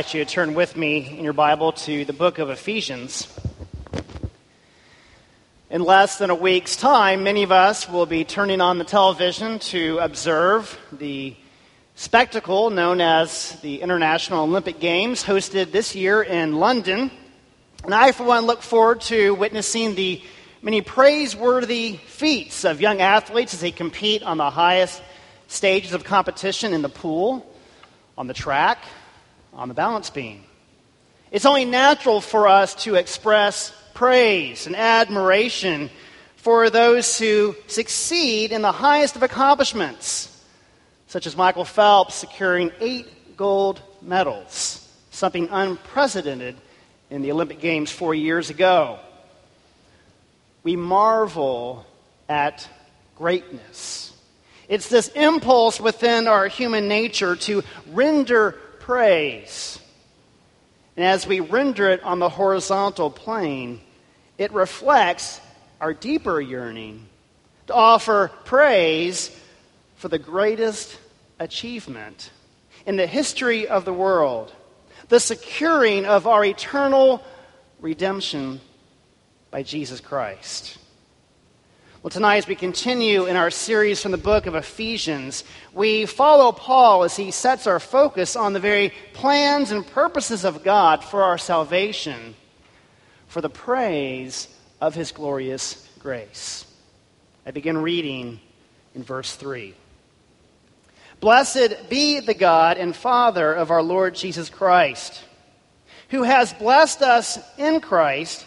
Invite you to turn with me in your Bible to the book of Ephesians. In less than a week's time, many of us will be turning on the television to observe the spectacle known as the International Olympic Games hosted this year in London. And I, for one, look forward to witnessing the many praiseworthy feats of young athletes as they compete on the highest stages of competition in the pool, on the track, on the balance beam. It's only natural for us to express praise and admiration for those who succeed in the highest of accomplishments, such as Michael Phelps securing eight gold medals, something unprecedented in the Olympic Games four years ago. We marvel at greatness. It's this impulse within our human nature to render praise. And as we render it on the horizontal plane, it reflects our deeper yearning to offer praise for the greatest achievement in the history of the world the securing of our eternal redemption by Jesus Christ. Well, tonight, as we continue in our series from the book of Ephesians, we follow Paul as he sets our focus on the very plans and purposes of God for our salvation, for the praise of his glorious grace. I begin reading in verse 3. Blessed be the God and Father of our Lord Jesus Christ, who has blessed us in Christ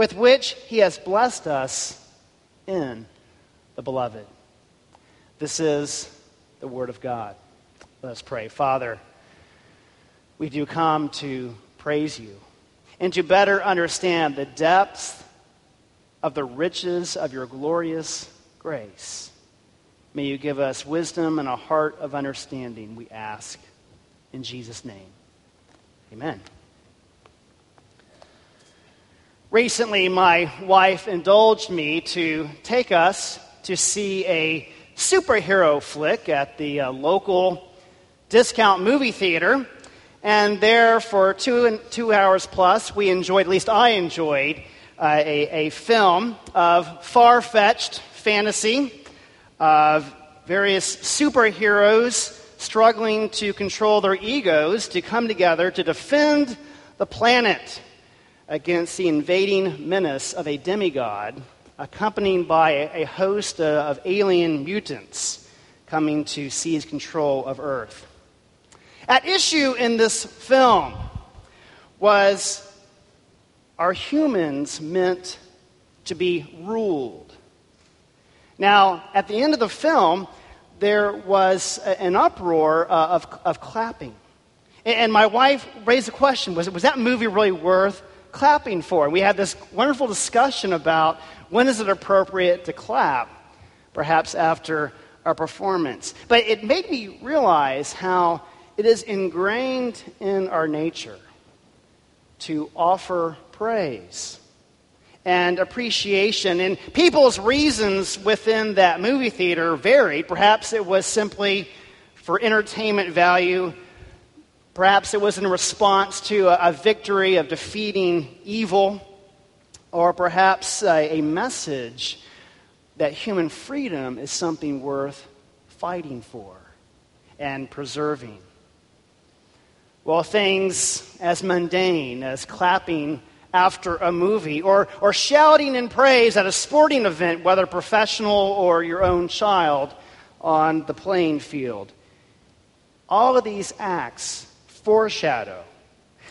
with which he has blessed us in the beloved. This is the word of God. Let us pray. Father, we do come to praise you and to better understand the depths of the riches of your glorious grace. May you give us wisdom and a heart of understanding, we ask. In Jesus' name, amen. Recently, my wife indulged me to take us to see a superhero flick at the uh, local discount movie theater. And there, for two, and two hours plus, we enjoyed, at least I enjoyed, uh, a, a film of far fetched fantasy of various superheroes struggling to control their egos to come together to defend the planet against the invading menace of a demigod, accompanied by a host of alien mutants coming to seize control of Earth. At issue in this film was are humans meant to be ruled? Now, at the end of the film, there was an uproar uh, of, of clapping. And my wife raised the question was, was that movie really worth clapping for. And we had this wonderful discussion about when is it appropriate to clap, perhaps after a performance. But it made me realize how it is ingrained in our nature to offer praise and appreciation. And people's reasons within that movie theater varied. Perhaps it was simply for entertainment value Perhaps it was in response to a, a victory of defeating evil. or perhaps a, a message that human freedom is something worth fighting for and preserving. Well, things as mundane as clapping after a movie or, or shouting in praise at a sporting event, whether professional or your own child on the playing field. All of these acts foreshadow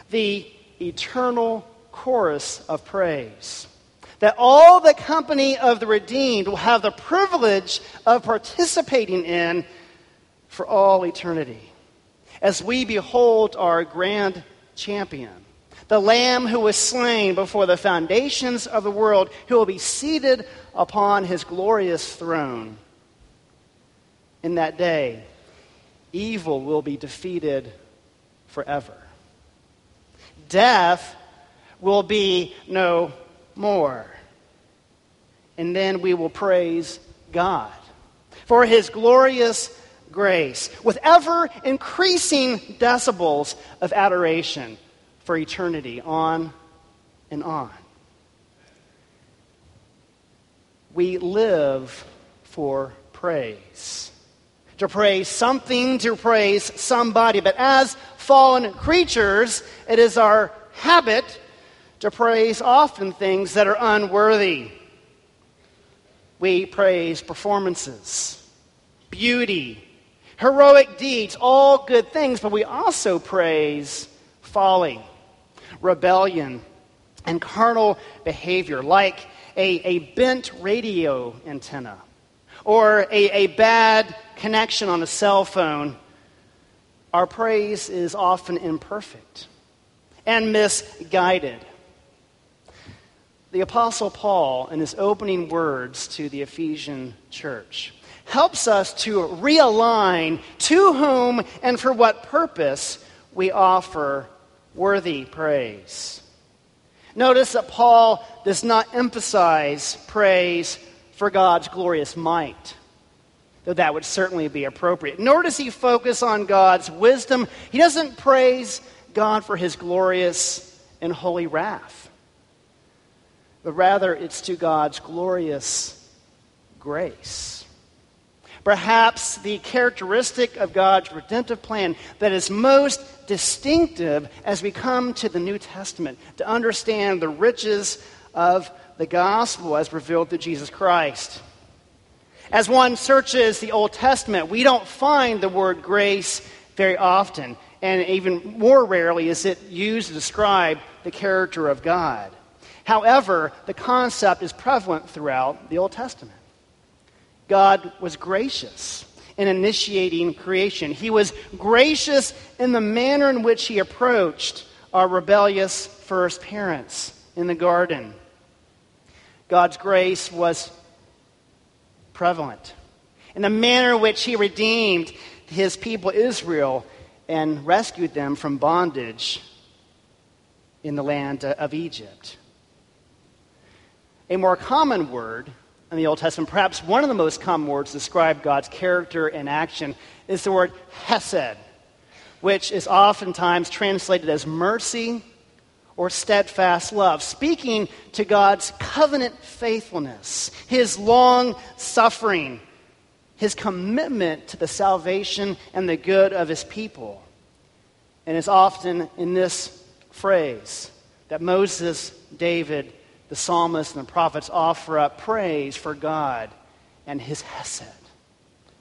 the eternal chorus of praise that all the company of the redeemed will have the privilege of participating in for all eternity. As we behold our grand champion, the Lamb who was slain before the foundations of the world, who will be seated upon his glorious throne. In that day, evil will be defeated forever. Death will be no more. And then we will praise God for his glorious grace with ever increasing decibels of adoration for eternity, on and on. We live for praise. To praise something, to praise somebody. But as fallen creatures, it is our habit to praise often things that are unworthy. We praise performances, beauty, heroic deeds, all good things, but we also praise folly, rebellion, and carnal behavior, like a, a bent radio antenna or a, a bad connection on a cell phone. Our praise is often imperfect and misguided. The Apostle Paul, in his opening words to the Ephesian church, helps us to realign to whom and for what purpose we offer worthy praise. Notice that Paul does not emphasize praise for God's glorious might, though that would certainly be appropriate. Nor does he focus on God's wisdom. He doesn't praise God for his glorious and holy wrath, but rather it's to God's glorious grace. Perhaps the characteristic of God's redemptive plan that is most distinctive as we come to the New Testament to understand the riches of the gospel as revealed through Jesus Christ. As one searches the Old Testament, we don't find the word grace very often and even more rarely is it used to describe the character of God. However, the concept is prevalent throughout the Old Testament. God was gracious in initiating creation, He was gracious in the manner in which He approached our rebellious first parents in the garden. God's grace was prevalent in the manner in which He redeemed His people Israel and rescued them from bondage in the land of Egypt. A more common word in the Old Testament, perhaps one of the most common words to describe God's character and action, is the word hesed, which is oftentimes translated as mercy or steadfast love, speaking to God's covenant faithfulness, his long suffering, his commitment to the salvation and the good of his people. And it's often in this phrase that Moses, David, the psalmist, and the prophets offer up praise for God and his hesed,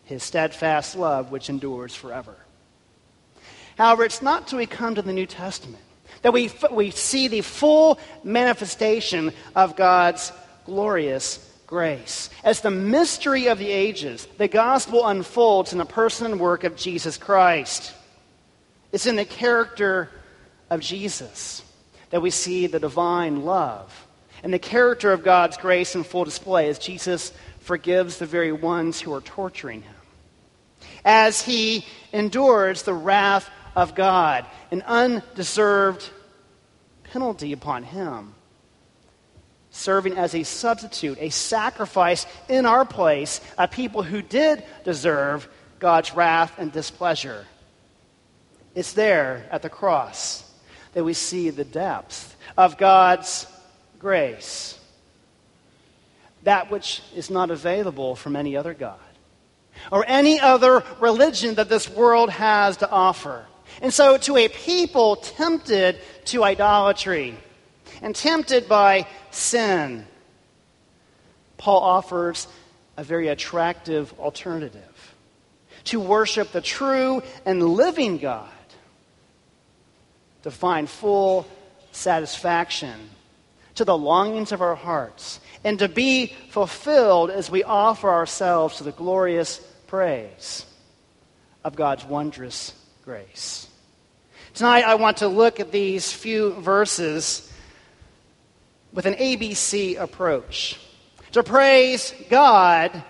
his steadfast love which endures forever. However, it's not till we come to the New Testament that we, we see the full manifestation of God's glorious grace. As the mystery of the ages, the gospel unfolds in the person and work of Jesus Christ. It's in the character of Jesus that we see the divine love and the character of God's grace in full display as Jesus forgives the very ones who are torturing him. As he endures the wrath of God, an undeserved penalty upon him, serving as a substitute, a sacrifice in our place, a people who did deserve God's wrath and displeasure. It's there at the cross that we see the depth of God's grace, that which is not available from any other God or any other religion that this world has to offer. And so, to a people tempted to idolatry and tempted by sin, Paul offers a very attractive alternative to worship the true and living God, to find full satisfaction to the longings of our hearts, and to be fulfilled as we offer ourselves to the glorious praise of God's wondrous grace. Tonight, I want to look at these few verses with an ABC approach to praise God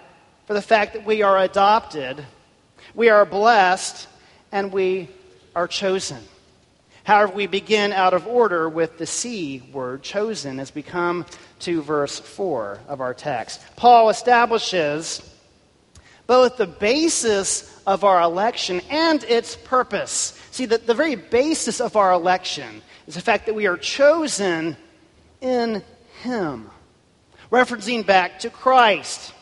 for the fact that we are adopted, we are blessed, and we are chosen. However, we begin out of order with the C word, chosen, as we come to verse 4 of our text. Paul establishes both the basis of our election and its purpose. See, the, the very basis of our election is the fact that we are chosen in Him, referencing back to Christ.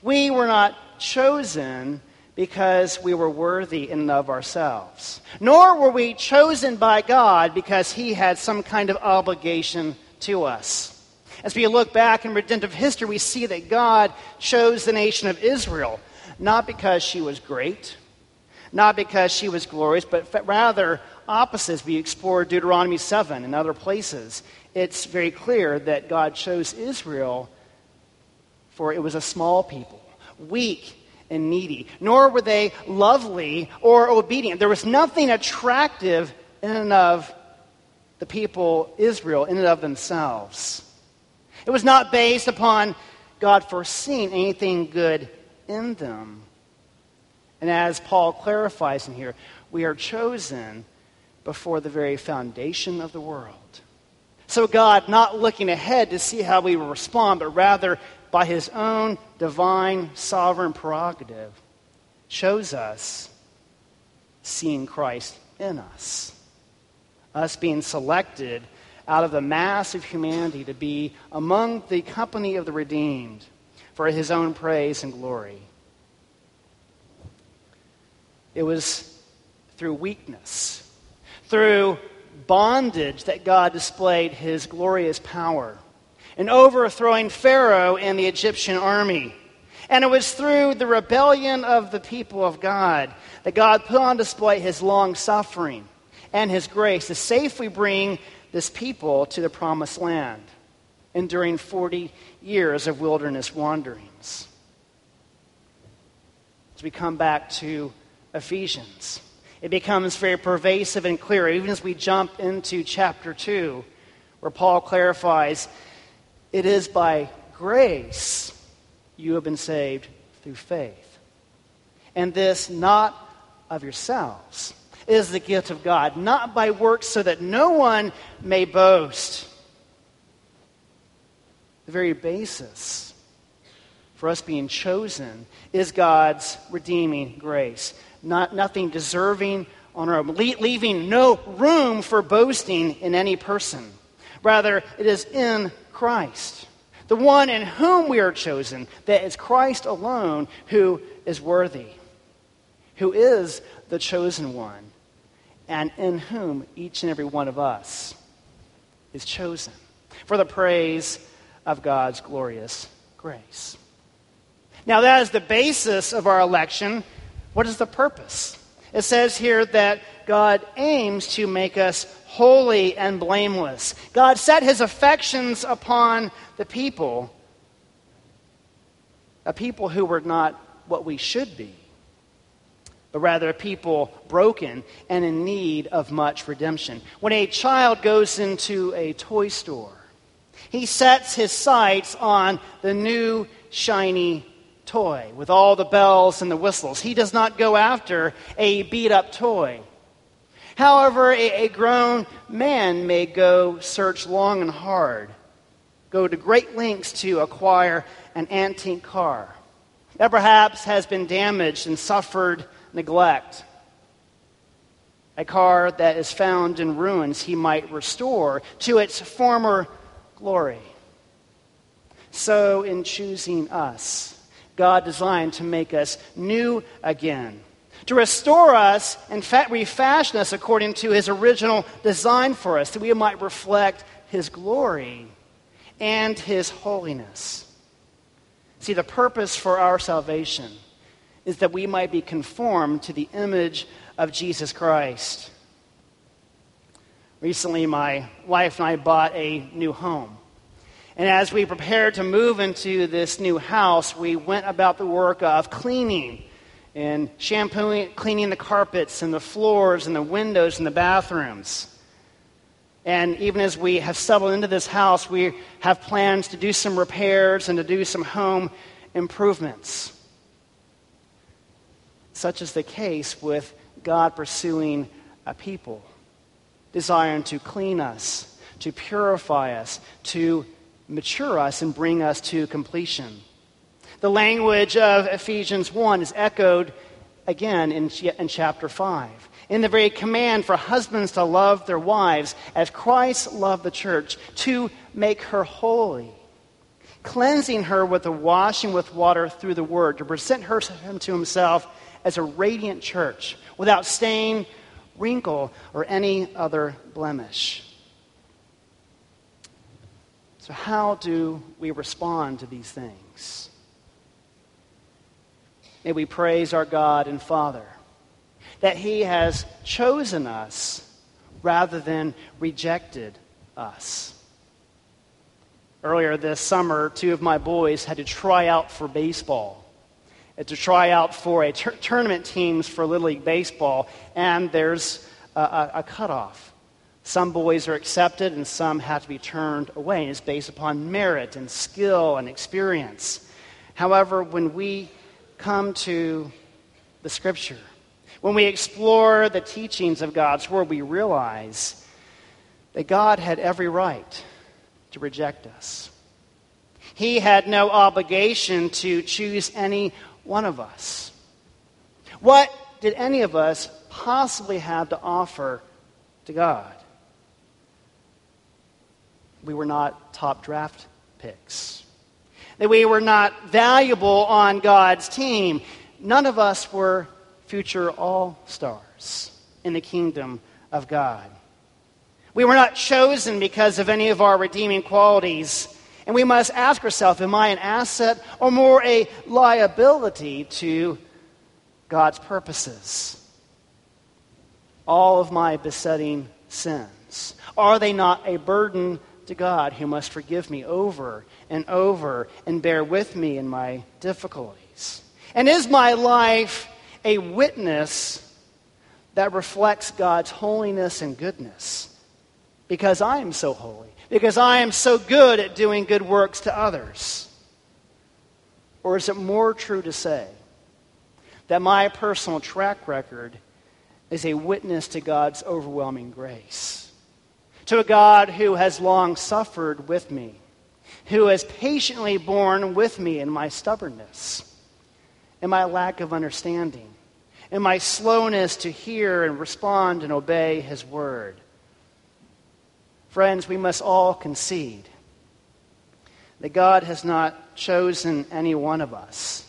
We were not chosen because we were worthy in and of ourselves, nor were we chosen by God because He had some kind of obligation to us. As we look back in redemptive history, we see that God chose the nation of Israel not because she was great, not because she was glorious, but rather opposites. We explore Deuteronomy 7 and other places. It's very clear that God chose Israel for it was a small people, weak and needy. Nor were they lovely or obedient. There was nothing attractive in and of the people Israel, in and of themselves. It was not based upon God foreseeing anything good in them. And as Paul clarifies in here, we are chosen before the very foundation of the world. So, God, not looking ahead to see how we will respond, but rather by his own divine sovereign prerogative, chose us seeing Christ in us. Us being selected out of the mass of humanity to be among the company of the redeemed for his own praise and glory. It was through weakness, through bondage, that God displayed his glorious power in overthrowing Pharaoh and the Egyptian army. And it was through the rebellion of the people of God that God put on display his long suffering and his grace to safely bring this people to the promised land, enduring 40 years of wilderness wanderings. As we come back to Ephesians, it becomes very pervasive and clear, even as we jump into chapter 2, where Paul clarifies it is by grace you have been saved through faith. And this not of yourselves. Is the gift of God, not by works so that no one may boast the very basis for us being chosen is God's redeeming grace. Not, nothing deserving on our own, leaving no room for boasting in any person. Rather, it is in Christ, the one in whom we are chosen, that is Christ alone who is worthy, who is the chosen one, and in whom each and every one of us is chosen for the praise of God's glorious grace. Now, that is the basis of our election. What is the purpose? It says here that God aims to make us holy and blameless. God set his affections upon the people, a people who were not what we should be, but rather a people broken and in need of much redemption. When a child goes into a toy store, he sets his sights on the new shiny toy with all the bells and the whistles. He does not go after a beat up toy. However, a, a, grown man may go search long and hard, go to great lengths to acquire an antique car that perhaps has been damaged and suffered neglect. A car that is found in ruins he might restore to its former glory. So, in choosing us, God designed to make us new again, to restore us and refashion us according to his original design for us, that we might reflect his glory and his holiness. See, the purpose for our salvation is that we might be conformed to the image of Jesus Christ. Recently, my wife and I bought a new home. And as we prepared to move into this new house, we went about the work of cleaning and shampooing, cleaning the carpets and the floors and the windows and the bathrooms. And even as we have settled into this house, we have plans to do some repairs and to do some home improvements. Such is the case with God pursuing a people, desiring to clean us, to purify us, to mature us, and bring us to completion. The language of Ephesians 1 is echoed again in, in chapter 5 in the very command for husbands to love their wives as Christ loved the church, to make her holy, cleansing her with the washing with water through the word, to present her to himself as a radiant church without stain, wrinkle, or any other blemish. So, how do we respond to these things? May we praise our God and Father that He has chosen us rather than rejected us. Earlier this summer, two of my boys had to try out for baseball, to try out for a tur- tournament teams for Little League Baseball, and there's a, a, a cutoff. Some boys are accepted and some have to be turned away. And it's based upon merit and skill and experience. However, when we come to the scripture, when we explore the teachings of God's Word, we realize that God had every right to reject us. He had no obligation to choose any one of us. What did any of us possibly have to offer to God? We were not top draft picks. That we were not valuable on God's team. None of us were future all stars in the kingdom of God. We were not chosen because of any of our redeeming qualities. And we must ask ourselves Am I an asset or more a liability to God's purposes? All of my besetting sins, are they not a burden to God who must forgive me over and over and bear with me in my difficulties? And is my life a witness that reflects God's holiness and goodness. Because I am so holy. Because I am so good at doing good works to others. Or is it more true to say that my personal track record is a witness to God's overwhelming grace? To a God who has long suffered with me, who has patiently borne with me in my stubbornness in my lack of understanding, in my slowness to hear and respond and obey His word. Friends, we must all concede that God has not chosen any one of us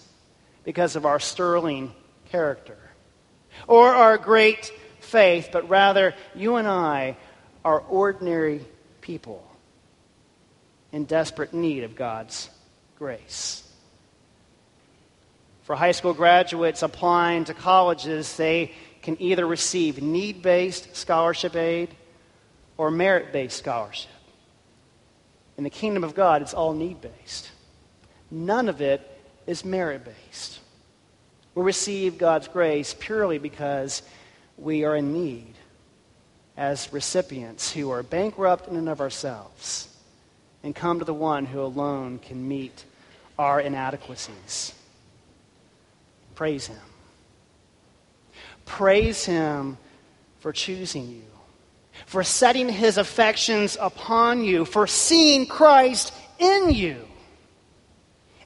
because of our sterling character or our great faith, but rather you and I are ordinary people in desperate need of God's grace. For high school graduates applying to colleges, they can either receive need based scholarship aid or merit based scholarship. In the kingdom of God, it's all need based. None of it is merit based. We receive God's grace purely because we are in need as recipients who are bankrupt in and of ourselves and come to the one who alone can meet our inadequacies. Praise Him. Praise Him for choosing you, for setting His affections upon you, for seeing Christ in you,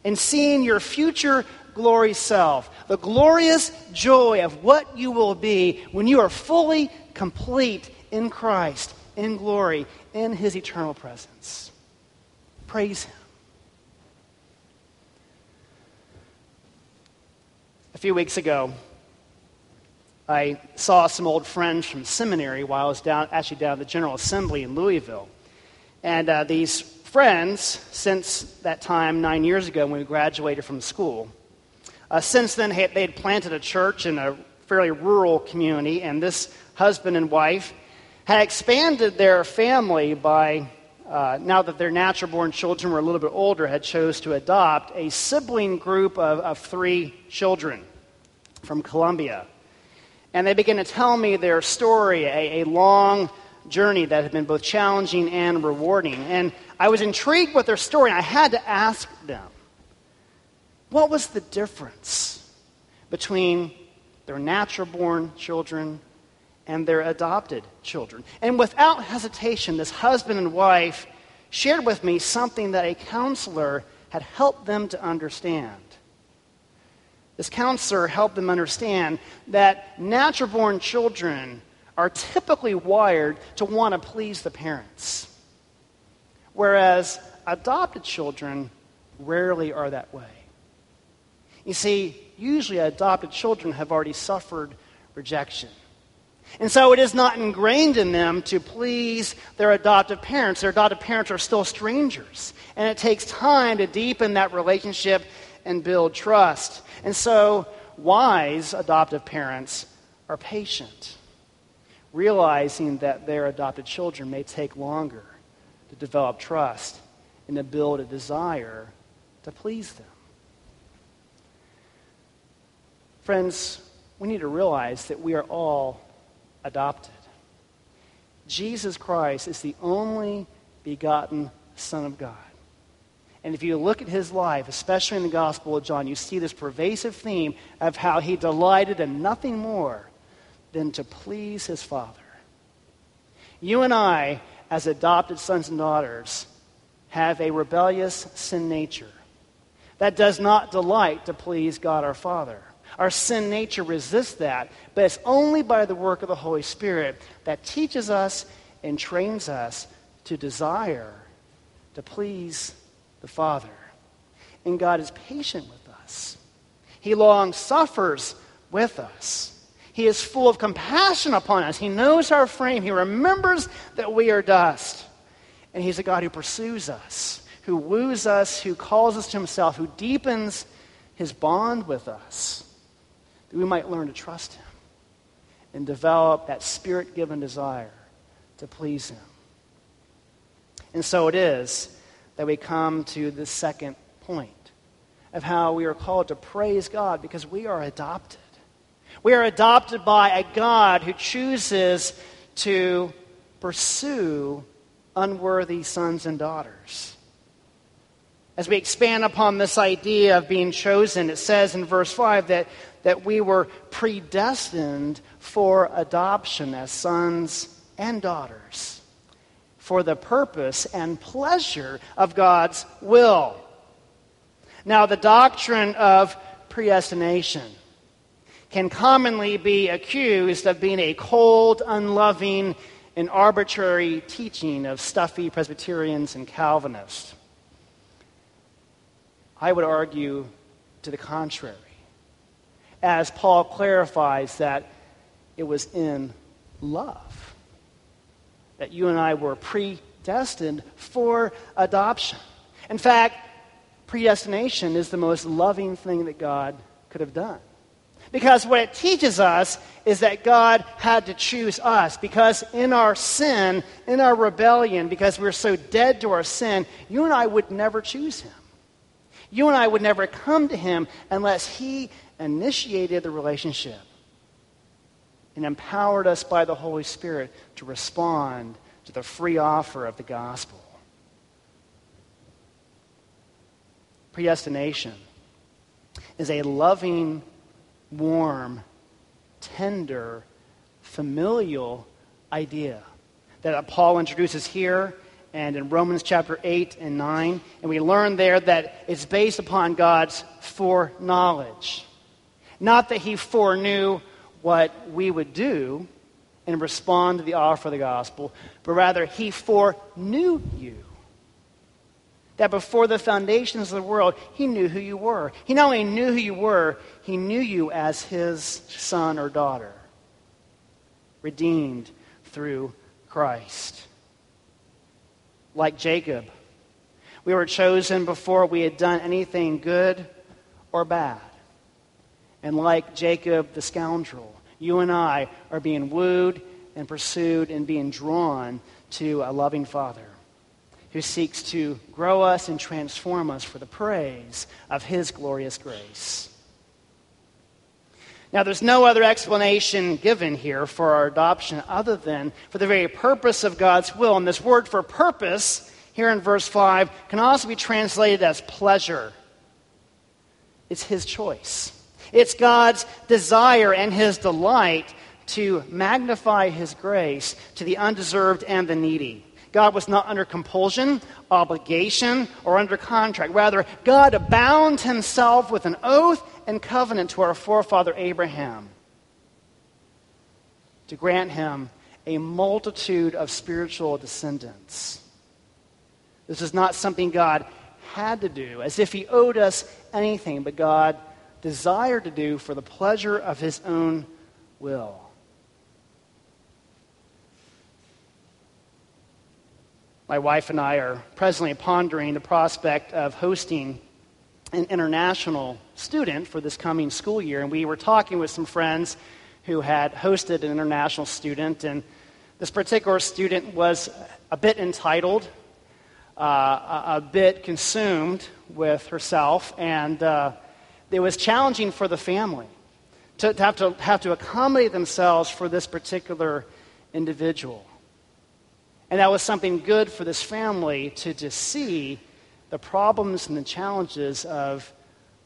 and seeing your future glory self, the glorious joy of what you will be when you are fully complete in Christ, in glory, in His eternal presence. Praise Him. A few weeks ago, I saw some old friends from seminary while I was down, actually down at the General Assembly in Louisville. And uh, these friends, since that time, nine years ago when we graduated from school, uh, since then they had planted a church in a fairly rural community, and this husband and wife had expanded their family by, uh, now that their natural born children were a little bit older, had chose to adopt a sibling group of, of three children from Colombia. And they began to tell me their story, a, a long journey that had been both challenging and rewarding. And I was intrigued with their story, and I had to ask them what was the difference between their natural born children and their adopted children? And without hesitation, this husband and wife shared with me something that a counselor had helped them to understand. This counselor helped them understand that natural born children are typically wired to want to please the parents, whereas adopted children rarely are that way. You see, usually adopted children have already suffered rejection. And so it is not ingrained in them to please their adoptive parents. Their adoptive parents are still strangers. And it takes time to deepen that relationship and build trust. And so, wise adoptive parents are patient, realizing that their adopted children may take longer to develop trust and to build a desire to please them. Friends, we need to realize that we are all adopted. Jesus Christ is the only begotten Son of God. And if you look at his life, especially in the Gospel of John, you see this pervasive theme of how he delighted in nothing more than to please his Father. You and I, as adopted sons and daughters, have a rebellious sin nature that does not delight to please God our Father. Our sin nature resists that, but it's only by the work of the Holy Spirit that teaches us and trains us to desire to please the Father. And God is patient with us. He long suffers with us. He is full of compassion upon us. He knows our frame. He remembers that we are dust. And He's a God who pursues us, who woos us, who calls us to Himself, who deepens His bond with us, that we might learn to trust Him and develop that spirit given desire to please Him. And so it is that we come to the second point of how we are called to praise God because we are adopted. We are adopted by a God who chooses to pursue unworthy sons and daughters. As we expand upon this idea of being chosen, it says in verse 5 that, that we were predestined for adoption as sons and daughters for the purpose and pleasure of God's will. Now, the doctrine of predestination can commonly be accused of being a cold, unloving, and arbitrary teaching of stuffy Presbyterians and Calvinists. I would argue to the contrary, as Paul clarifies that it was in love that you and I were predestined for adoption. In fact, predestination is the most loving thing that God could have done. Because what it teaches us is that God had to choose us. Because in our sin, in our rebellion, because we're so dead to our sin, you and I would never choose Him. You and I would never come to Him unless He initiated the relationship and empowered us by the Holy Spirit to respond to the free offer of the gospel. Predestination is a loving, warm, tender, familial idea that Paul introduces here and in Romans chapter 8 and 9. And we learn there that it's based upon God's foreknowledge. Not that he foreknew what we would do and respond to the offer of the gospel, but rather he foreknew you. that before the foundations of the world, he knew who you were. He not only knew who you were, he knew you as his son or daughter, redeemed through Christ. Like Jacob, we were chosen before we had done anything good or bad. And like Jacob the scoundrel, you and I are being wooed and pursued and being drawn to a loving Father who seeks to grow us and transform us for the praise of his glorious grace. Now, there's no other explanation given here for our adoption other than for the very purpose of God's will. And this word for purpose here in verse 5 can also be translated as pleasure. It's his choice. It's God's desire and his delight to magnify his grace to the undeserved and the needy. God was not under compulsion, obligation, or under contract. Rather, God bound himself with an oath and covenant to our forefather Abraham to grant him a multitude of spiritual descendants. This is not something God had to do, as if he owed us anything, but God desired to do for the pleasure of his own will. My wife and I are presently pondering the prospect of hosting an international student for this coming school year. And we were talking with some friends who had hosted an international student. And this particular student was a bit entitled, uh, a, a, bit consumed with herself. And uh, it was challenging for the family to, to, have to have to accommodate themselves for this particular individual. And that was something good for this family to just see the problems and the challenges of,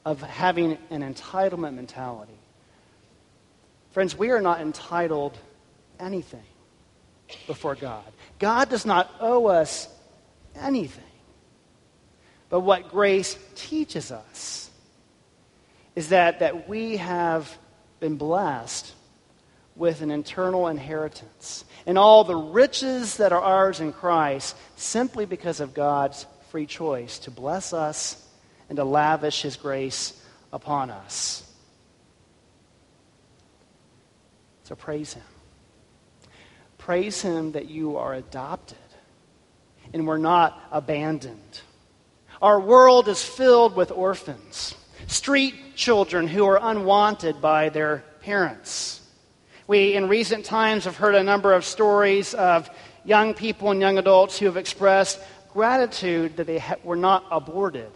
of having an entitlement mentality. Friends, we are not entitled anything before God. God does not owe us anything. But what grace teaches us is that, that we have been blessed with an eternal inheritance and all the riches that are ours in Christ simply because of God's free choice to bless us and to lavish his grace upon us. So praise him. Praise him that you are adopted and we're not abandoned. Our world is filled with orphans, street children who are unwanted by their parents. We, in recent times, have heard a number of stories of young people and young adults who have expressed gratitude that they ha- were not aborted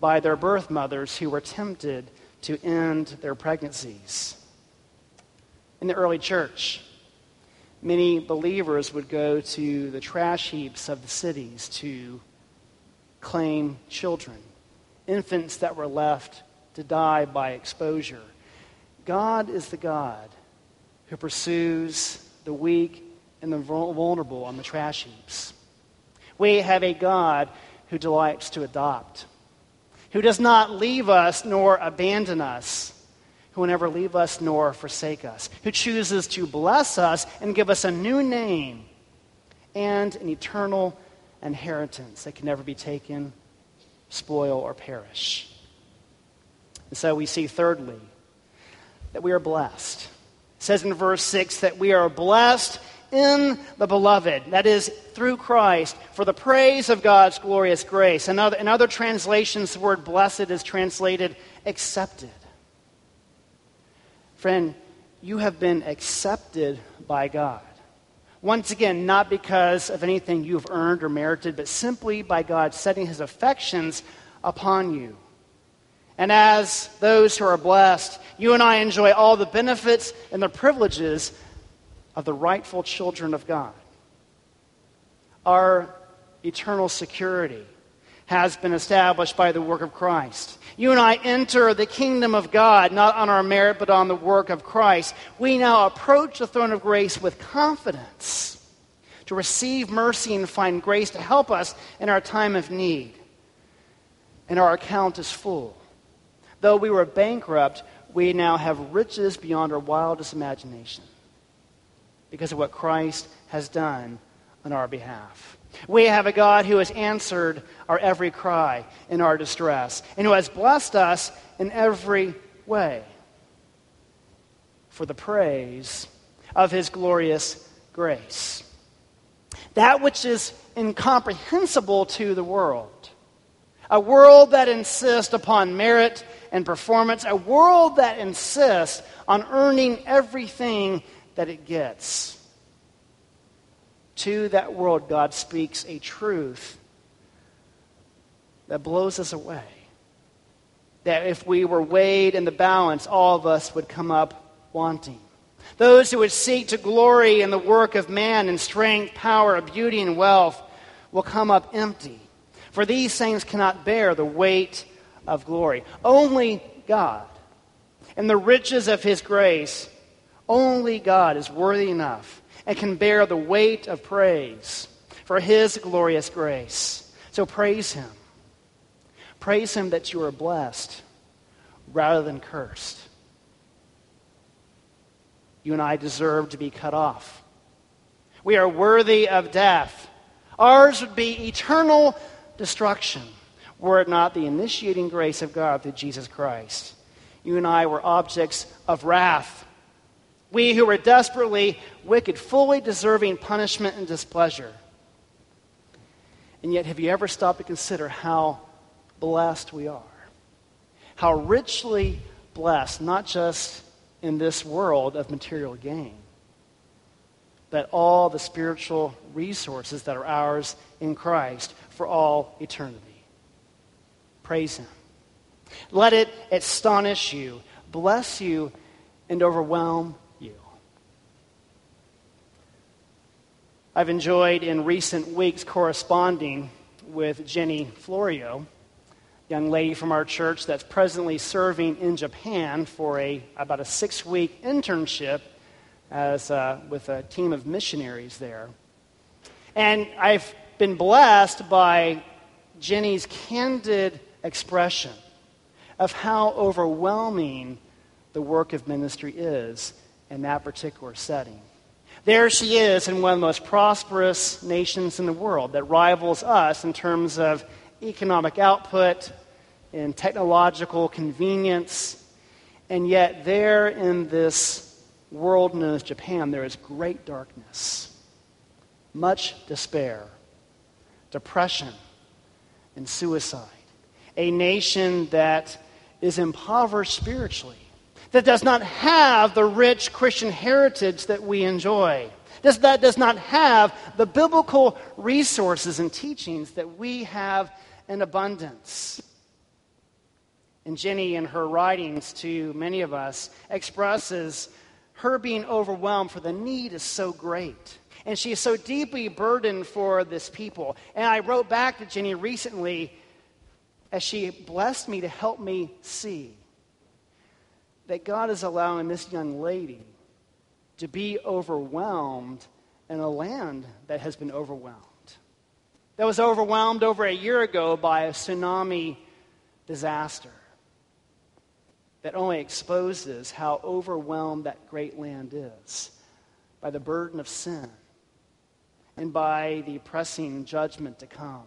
by their birth mothers who were tempted to end their pregnancies. In the early church, many believers would go to the trash heaps of the cities to claim children, infants that were left to die by exposure. God is the God who pursues the weak and the vulnerable on the trash heaps. We have a God who delights to adopt, who does not leave us nor abandon us, who will never leave us nor forsake us, who chooses to bless us and give us a new name and an eternal inheritance that can never be taken, spoil, or perish. And so we see, thirdly, that we are blessed It says in verse 6 that we are blessed in the beloved, that is, through Christ, for the praise of God's glorious grace. In other, in other translations, the word blessed is translated accepted. Friend, you have been accepted by God. Once again, not because of anything you've earned or merited, but simply by God setting his affections upon you. And as those who are blessed, you and I enjoy all the benefits and the privileges of the rightful children of God. Our eternal security has been established by the work of Christ. You and I enter the kingdom of God not on our merit but on the work of Christ. We now approach the throne of grace with confidence to receive mercy and find grace to help us in our time of need. And our account is full. Though we were bankrupt, we now have riches beyond our wildest imagination because of what Christ has done on our behalf. We have a God who has answered our every cry in our distress and who has blessed us in every way for the praise of his glorious grace. That which is incomprehensible to the world. A world that insists upon merit and performance. A world that insists on earning everything that it gets. To that world, God speaks a truth that blows us away. That if we were weighed in the balance, all of us would come up wanting. Those who would seek to glory in the work of man in strength, power, beauty, and wealth will come up empty. For these things cannot bear the weight of glory. Only God, in the riches of His grace, only God is worthy enough and can bear the weight of praise for His glorious grace. So praise Him. Praise Him that you are blessed rather than cursed you and I deserve to be cut off. We are worthy of death. Ours would be eternal destruction were it not the initiating grace of God through Jesus Christ. You and I were objects of wrath. We who were desperately wicked, fully deserving punishment and displeasure. And yet, have you ever stopped to consider how blessed we are? How richly blessed, not just in this world of material gain. but all the spiritual resources that are ours in Christ for all eternity. Praise Him. Let it astonish you, bless you, and overwhelm you. I've enjoyed in recent weeks corresponding with Jenny Florio young lady from our church that's presently serving in Japan for a, about a six week internship as, uh, with a team of missionaries there. And I've been blessed by Jenny's candid expression of how overwhelming the work of ministry is in that particular setting. There she is in one of the most prosperous nations in the world that rivals us in terms of economic output, in technological convenience. And yet, there in this world known as Japan, there is great darkness, much despair, depression, and suicide. A nation that is impoverished spiritually, that does not have the rich Christian heritage that we enjoy, does, that does not have the biblical resources and teachings that we have in abundance. And Jenny, in her writings to many of us, expresses her being overwhelmed for the need is so great. And she is so deeply burdened for this people. And I wrote back to Jenny recently as she blessed me to help me see that God is allowing this young lady to be overwhelmed in a land that has been overwhelmed. That was overwhelmed over a year ago by a tsunami disaster that only exposes how overwhelmed that great land is by the burden of sin and by the pressing judgment to come.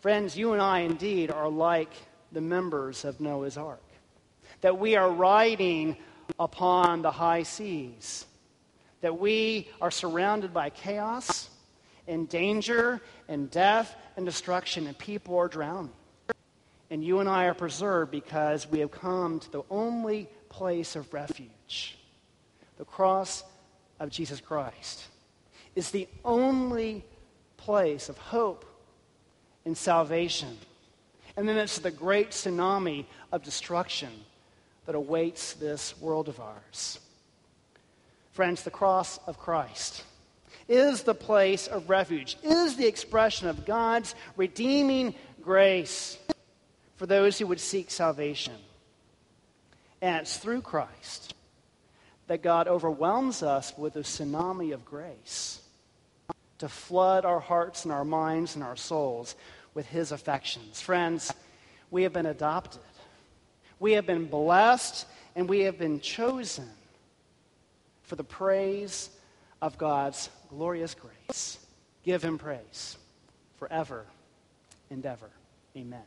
Friends, you and I indeed are like the members of Noah's Ark, that we are riding upon the high seas, that we are surrounded by chaos and danger and death and destruction, and people are drowning. And you and I are preserved because we have come to the only place of refuge the cross of Jesus Christ. is the only place of hope and salvation. And then it's the great tsunami of destruction that awaits this world of ours. Friends, the cross of Christ is the place of refuge, is the expression of God's redeeming grace for those who would seek salvation. And it's through Christ that God overwhelms us with a tsunami of grace to flood our hearts and our minds and our souls with His affections. Friends, we have been adopted, we have been blessed, and we have been chosen for the praise of God's glorious grace. give him praise forever and ever. Amen.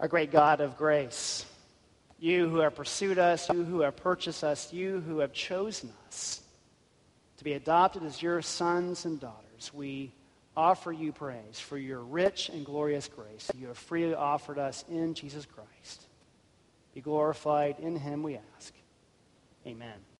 Our great God of grace, you who have pursued us, you who have purchased us, you who have chosen us to be adopted as your sons and daughters, we offer you praise for your rich and glorious grace you have freely offered us in Jesus Christ. Be glorified in him, we ask. Amen.